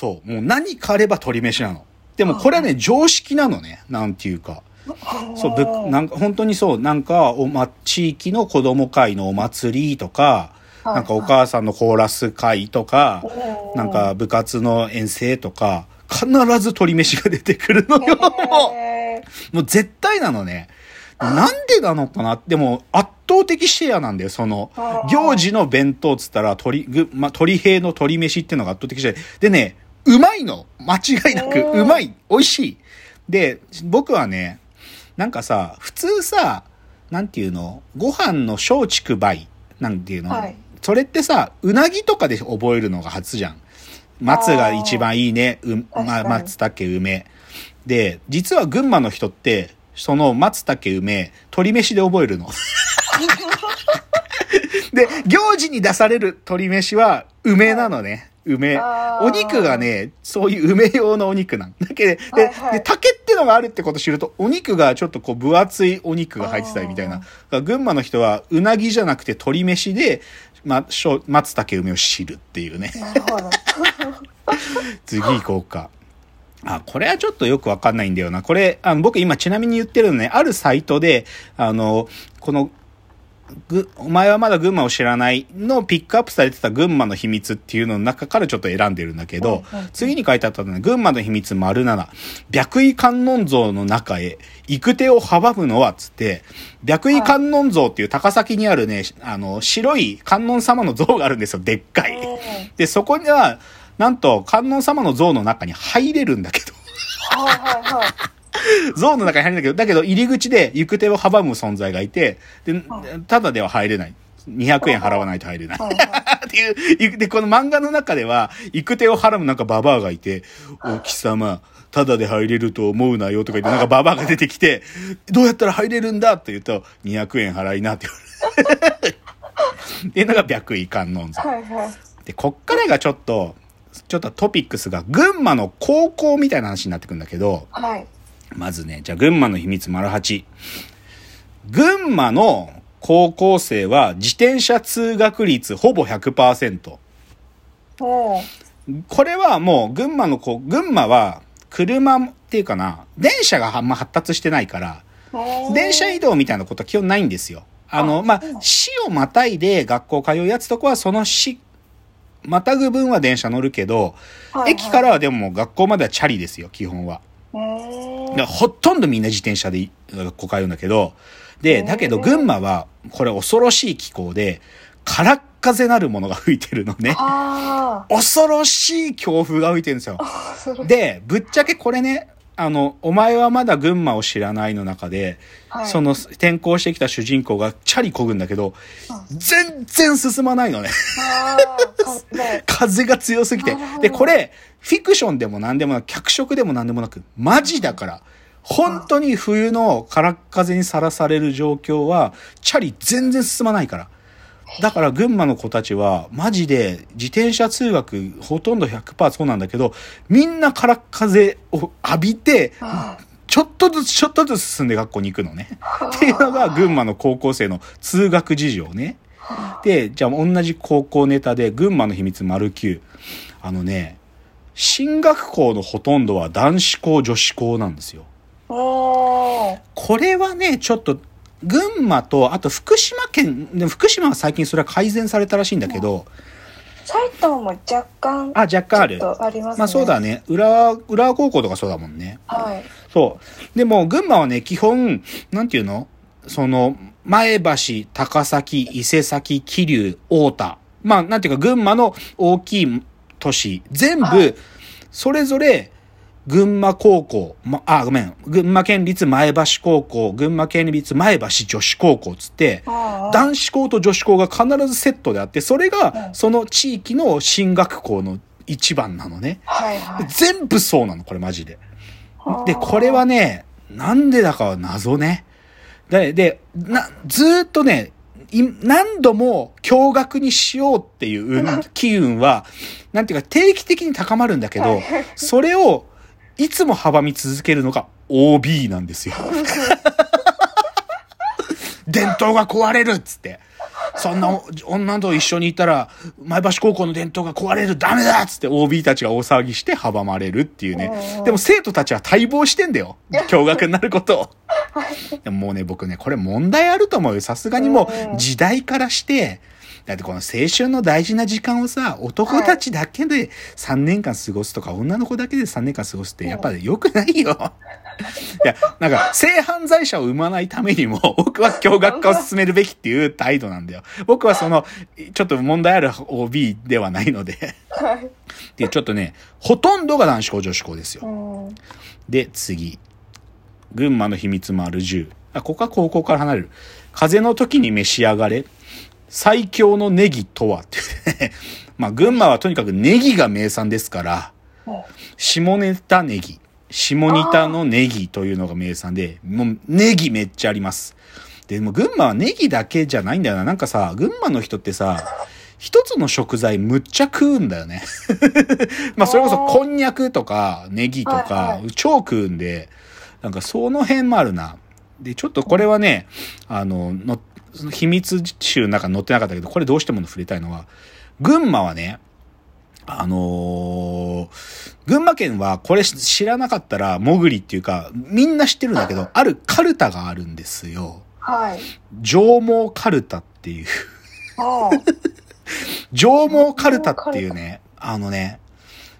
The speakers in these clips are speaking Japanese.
そう。もう何かあれば鶏飯なの。でもこれはね、常識なのね。なんていうか。そう、ぶなんか本当にそう、なんか、おま、地域の子供会のお祭りとか、はいなんかお母さんのコーラス会とか、なんか部活の遠征とか、必ず鶏飯が出てくるのよ。もう絶対なのね。なんでなのかな？でも圧倒的シェアなんだよ。その行事の弁当っつったら鳥、ぐ、ま、鳥平の鶏飯っていうのが圧倒的シェア。でね、うまいの。間違いなく。うまい。美味しい。で、僕はね、なんかさ、普通さ、なんていうの？ご飯の松竹梅なんていうの、はいそれってさ、うなぎとかで覚えるのが初じゃん。松が一番いいね。う、ま、松茸梅。で、実は群馬の人って、その松茸梅、鶏飯で覚えるの。で、行事に出される鶏飯は梅なのね。梅。お肉がね、そういう梅用のお肉なんだけど、で、はいはいで、竹ってのがあるってこと知ると、お肉がちょっとこう分厚いお肉が入ってたりみたいな。群馬の人はうなぎじゃなくて鶏飯で、ま、しょ松茸梅を知るっていうね。なるほど。次行こうか。あ、これはちょっとよくわかんないんだよな。これ、あの、僕今ちなみに言ってるのね、あるサイトで、あの、この、ぐ、お前はまだ群馬を知らないのピックアップされてた群馬の秘密っていうのの中からちょっと選んでるんだけど次に書いてあったのはね、群馬の秘密丸7、白衣観音像の中へ、行く手を阻むのは、つって、白衣観音像っていう高崎にあるね、あの、白い観音様の像があるんですよ、でっかい。で、そこには、なんと、観音様の像の中に入れるんだけど、はいはいはい。像の中に入るんだけど、だけど入り口で行く手を阻む存在がいて、で、ただでは入れない。200円払わないと入れない。っていう、で、この漫画の中では、行く手を払むなんかババアがいて、お貴様、ただで入れると思うなよとか言って、なんかババアが出てきて、どうやったら入れるんだって言うと、200円払いなって言われる。っていうのが白衣観音像。はいはい。で、こっからがちょっと、ちょっとトピックスが群馬の高校みたいな話になってくるんだけど、はい。まずね、じゃあ群馬の秘密丸八。群馬の高校生は自転車通学率ほぼ100%。おーこれはもう群馬のこう、群馬は車っていうかな、電車があんま発達してないから、電車移動みたいなことは基本ないんですよ。あの、まあ、市をまたいで学校通うやつとかはその市、またぐ分は電車乗るけど、駅からはでも学校まではチャリですよ、基本は。ほとんどみんな自転車で学校通うんだけど、で、だけど群馬は、これ恐ろしい気候で、空っ風なるものが吹いてるのね。あ恐ろしい強風が吹いてるんですよ。で、ぶっちゃけこれね、あの、お前はまだ群馬を知らないの中で、はいその転校してきた主人公がチャリ漕ぐんだけど、全然進まないのね。風が強すぎてで、これ、フィクションでも何でもなく、脚色でも何でもなく、マジだから。本当に冬の空っ風にさらされる状況は、チャリ全然進まないから。だから群馬の子たちは、マジで自転車通学ほとんど100%そうなんだけど、みんな空っ風を浴びて、ちょっとずつちょっとずつ進んで学校に行くのね。っていうのが群馬の高校生の通学事情ね。で、じゃあ同じ高校ネタで群馬の秘密丸9。あのね、進学校のほとんどは男子校女子校なんですよ。これはね、ちょっと、群馬と、あと福島県、でも福島は最近それは改善されたらしいんだけど、埼玉も若干。あ、若干ある。ありますね。まあそうだね。浦和、浦和高校とかそうだもんね。はい。そう。でも、群馬はね、基本、なんていうの？その、前橋、高崎、伊勢崎、桐生、大田。まあ、なんていうか、群馬の大きい都市、全は部、それぞれ、群馬高校、ま、あ、ごめん。群馬県立前橋高校、群馬県立前橋女子高校つって。男子校と女子校が必ずセットであって、それが、その地域の進学校の一番なのね。はいはい。全部そうなの、これマジで。で、これはね、なんでだかは謎ね。で、で、な、ずーっとね、い何度も驚愕にしようっていう運機運は、なんていうか定期的に高まるんだけど、それをいつも阻み続けるのが OB なんですよ。で 伝統が壊れるっつって。そんなお女と一緒にいたら、前橋高校の伝統が壊れる、ダメだっつって OB たちが大騒ぎして阻まれるっていうねう。んでも生徒たちは待望してんだよ。驚愕になることを。でももうね、僕ね、これ問題あると思うよ。さすがにもうんう時代からして、だってこの青春の大事な時間をさ、男たちだけで3年間過ごすとか、女の子だけで3年間過ごすって、やっぱり良くないよ。いや、なんか、性犯罪者を生まないためにも、僕は驚愕化を進めるべきっていう態度なんだよ。僕はその、ちょっと問題ある OB ではないので。はい。で、ちょっとね、ほとんどが男子校女子校ですよ。うん。で、次。群馬の秘密もある10。あ、ここは高校から離れる。風の時に召し上がれ。最強のネギとはっていうね。まあ、群馬はとにかくネギが名産ですから、うん下ネタネギ。下仁田のネギというのが名産で、もうネギめっちゃあります。でも群馬はネギだけじゃないんだよな。なんかさ、群馬の人ってさ、一つの食材むっちゃ食うんだよね。まあそれこそこんにゃくとかネギとはいかは超食うんで、なんかその辺もあるな。で、ちょっとこれはね、あの、のその秘密集の中に載ってなかったけど、これどうしても触れたいのは、群馬はね、あのー群馬県はこれ知らなかったら、もぐりっていうか、みんな知ってるんだけど、あるカルタがあるんですよ。はい。上毛カルタっていう。あ 上毛カルタっていうね、あのね、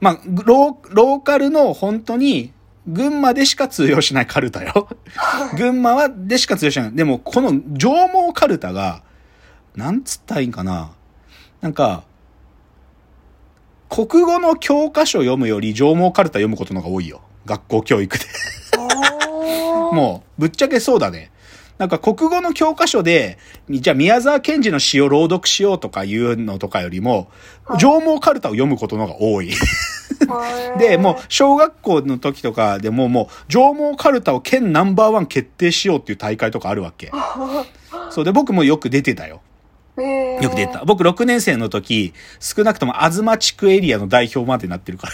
まあ、ロー、ローカルの本当に、群馬でしか通用しないカルタよ。群馬はでしか通用しない。でも、この上毛カルタが、なんつったらいいんかな。なんか、国語の教科書を読むより上毛カルタ読むことの方が多いよ。学校教育で。あ。もう、ぶっちゃけそうだね。なんか国語の教科書で、じゃあ宮沢賢治の詩を朗読しようとかいうのとかよりも、はい上毛カルタを読むことの方が多い。うで、もう小学校の時とかでももう上毛カルタを県ナンバーワン決定しようっていう大会とかあるわけ。そうで、僕もよく出てたよ。よく出た。僕6年生の時、少なくとも東地区エリアの代表までなってるから。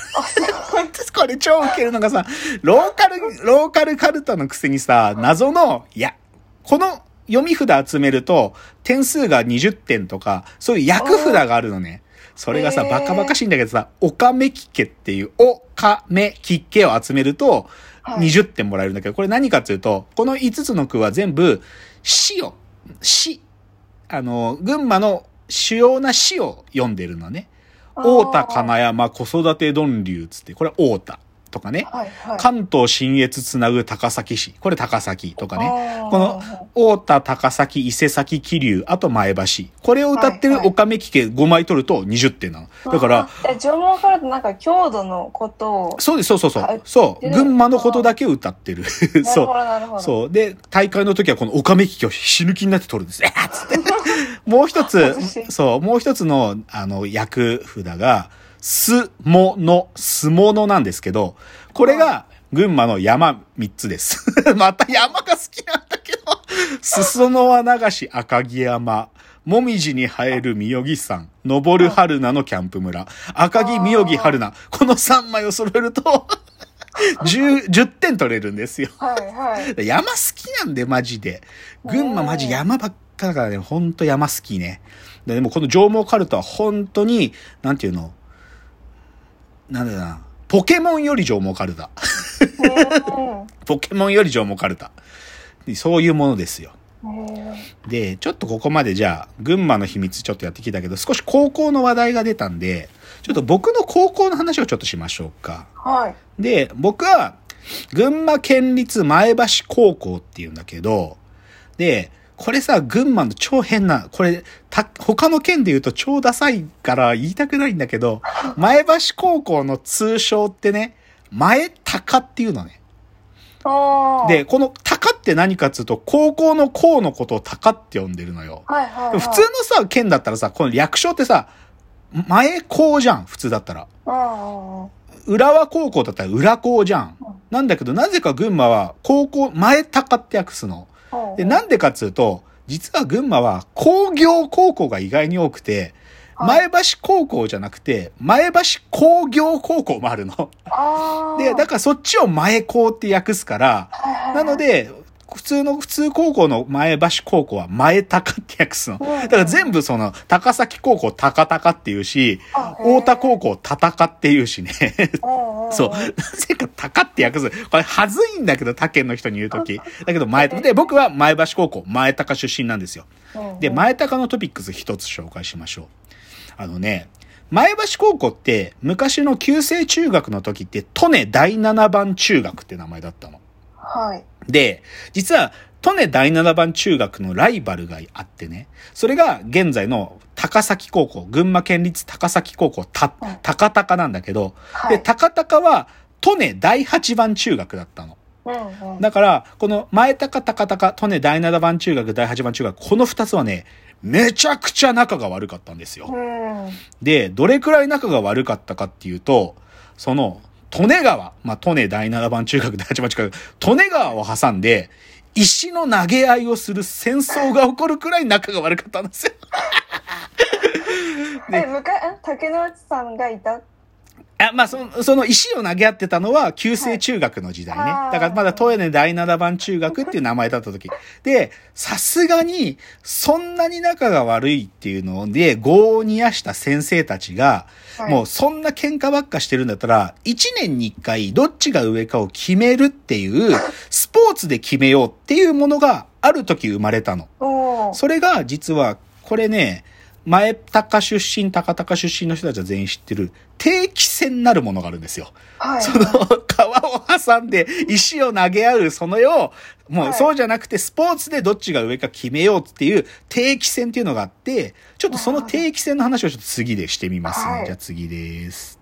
これ超ウケるのがさ、ローカル、ローカルカルタのくせにさ、謎の、いや、この読み札集めると、点数が20点とか、そういう役札があるのね。それがさ、へーバカバカしいんだけどさ、おかめきけっていう、おかめきけを集めると、はい20点もらえるんだけど、これ何かっていうと、この5つの句は全部、詩を、詩。あの、群馬の主要な詩を読んでるのね。大田金山子育て丼流つって、これ大田とかね。はいはい。関東新越つなぐ高崎市。これ高崎とかね。この、大田、高崎、伊勢崎、桐生、あと前橋。これを歌ってるはいはいおかめきけ5枚取ると20点なの。だから、縄文からなんか郷土のことを。そうです、そうそうそ。はいうそう。で群馬のことだけ歌ってる。そうほ。ど、なるほど。そう。で、大会の時はこのオカメキキを死ぬ気になって取るんです。えーっつって。もう一つそう、もう一つの、あの、役札が、すもの、すものなんですけど、これが、群馬の山三つです。また山が好きなんだけど、裾野は流し赤城山、もみじに生えるみよぎ山、登る春菜のキャンプ村、赤城みよぎ春菜、この3枚を揃えると、10、10点取れるんですよ。はいはい。山好きなんで、マジで。群馬マジ山ばっかだからね、ほんと山好きね。ででもこの上毛カルタは本当に、なんていうの？なんだな。ポケモンより上毛カルタ。うんポケモンより上毛カルタ。そういうものですよ。へで、ちょっとここまでじゃあ、群馬の秘密ちょっとやってきたけど、少し高校の話題が出たんで、ちょっと僕の高校の話をちょっとしましょうか。ーはい。で、僕は、群馬県立前橋高校っていうんだけど、で、これさ、群馬の超変な、これ、た、他の県で言うと超ダサいから言いたくないんだけど、前橋高校の通称ってね、前高っていうのね。で、、この高って何かっつうと、高校の校のことを高って呼んでるのよ。はいはい、はい。普通のさ、県だったらさ、この略称ってさ、前校じゃん、普通だったら。あ浦和高校だったら浦高じゃん。なんだけど、なぜか群馬は高校、前高って訳すの。あ。で、なんでかっつうと、実は群馬は工業高校が意外に多くて、はい前橋高校じゃなくて、前橋工業高校もあるの。で、だからそっちを前高って訳すから、なの、で、普通の、普通高校の前橋高校は前高って訳すの。うんだから全部その、高崎高校高高っていうし、あ太田高校高っていうしね。校そう。なぜか高って訳す。これ、はずいんだけど、他県の人に言うとき。だけど、前、で、僕は前橋高校、前高出身なんですよ。で、前高のトピックス一つ紹介しましょう。あのね、前橋高校って、昔の旧制中学の時って、利根第7番中学って名前だったの。はい。で、実は、利根第7番中学のライバルがあってね、それが現在の高崎高校、群馬県立高崎高校、たうん、高高なんだけど、で、はい。高高は、利根第8番中学だったの。うんうん。だから、この前高高高、利根第7番中学、第8番中学、この2つはね、めちゃくちゃ仲が悪かったんですよ。うん。で、どれくらい仲が悪かったかっていうと、その、利根川、まあ、利根第7番中学、第8番中学、利根川を挟んで、石の投げ合いをする戦争が起こるくらい仲が悪かったんですよ。え、昔、竹野内さんがいたあまあ、その、その石を投げ合ってたのは、旧制中学の時代ね。はいだからまだ東根第7番中学っていう名前だった時。で、さすがに、そんなに仲が悪いっていうので、業を煮やした先生たちが、はいもうそんな喧嘩ばっかしてるんだったら、1年に1回どっちが上かを決めるっていう、スポーツで決めようっていうものがある時生まれたの。それが実は、これね、前高出身、高高出身の人たちは全員知ってる、定期戦なるものがあるんですよ。はい。その、川を挟んで石を投げ合う、そのよう、もはいうそうじゃなくて、スポーツでどっちが上か決めようっていう定期戦っていうのがあって、ちょっとその定期戦の話をちょっと次でしてみます。はいじゃあ次です。